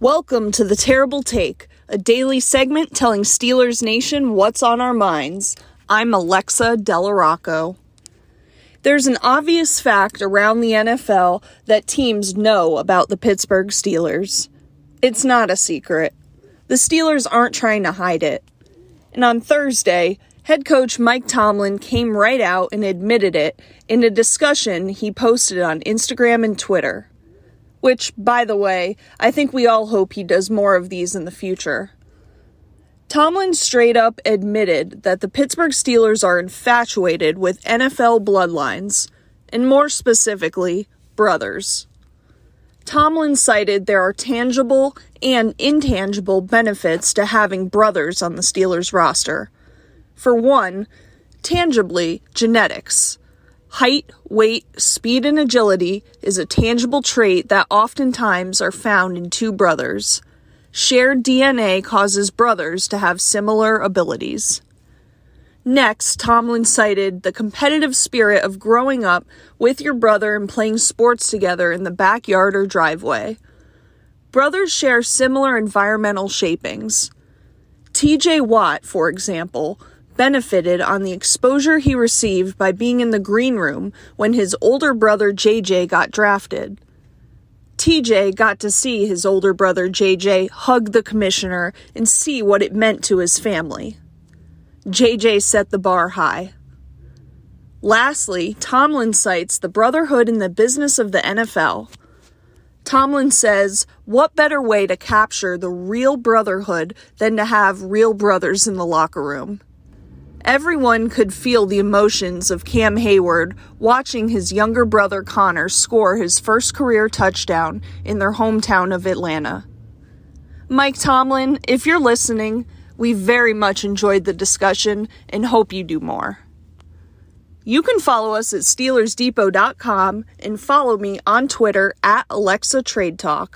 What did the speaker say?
Welcome to the Terrible Take, a daily segment telling Steelers Nation what's on our minds. I'm Alexa DellaRocco. There's an obvious fact around the NFL that teams know about the Pittsburgh Steelers. It's not a secret. The Steelers aren't trying to hide it. And on Thursday, head coach Mike Tomlin came right out and admitted it in a discussion he posted on Instagram and Twitter. Which, by the way, I think we all hope he does more of these in the future. Tomlin straight up admitted that the Pittsburgh Steelers are infatuated with NFL bloodlines, and more specifically, brothers. Tomlin cited there are tangible and intangible benefits to having brothers on the Steelers roster. For one, tangibly, genetics. Height, weight, speed, and agility is a tangible trait that oftentimes are found in two brothers. Shared DNA causes brothers to have similar abilities. Next, Tomlin cited the competitive spirit of growing up with your brother and playing sports together in the backyard or driveway. Brothers share similar environmental shapings. TJ Watt, for example, benefited on the exposure he received by being in the green room when his older brother JJ got drafted. TJ got to see his older brother JJ hug the commissioner and see what it meant to his family. JJ set the bar high. Lastly, Tomlin cites the brotherhood in the business of the NFL. Tomlin says, What better way to capture the real brotherhood than to have real brothers in the locker room? Everyone could feel the emotions of Cam Heyward watching his younger brother Connor score his first career touchdown in their hometown of Atlanta. Mike Tomlin, if you're listening, we very much enjoyed the discussion and hope you do more. You can follow us at SteelersDepot.com and follow me on Twitter at Alexa Trade Talk.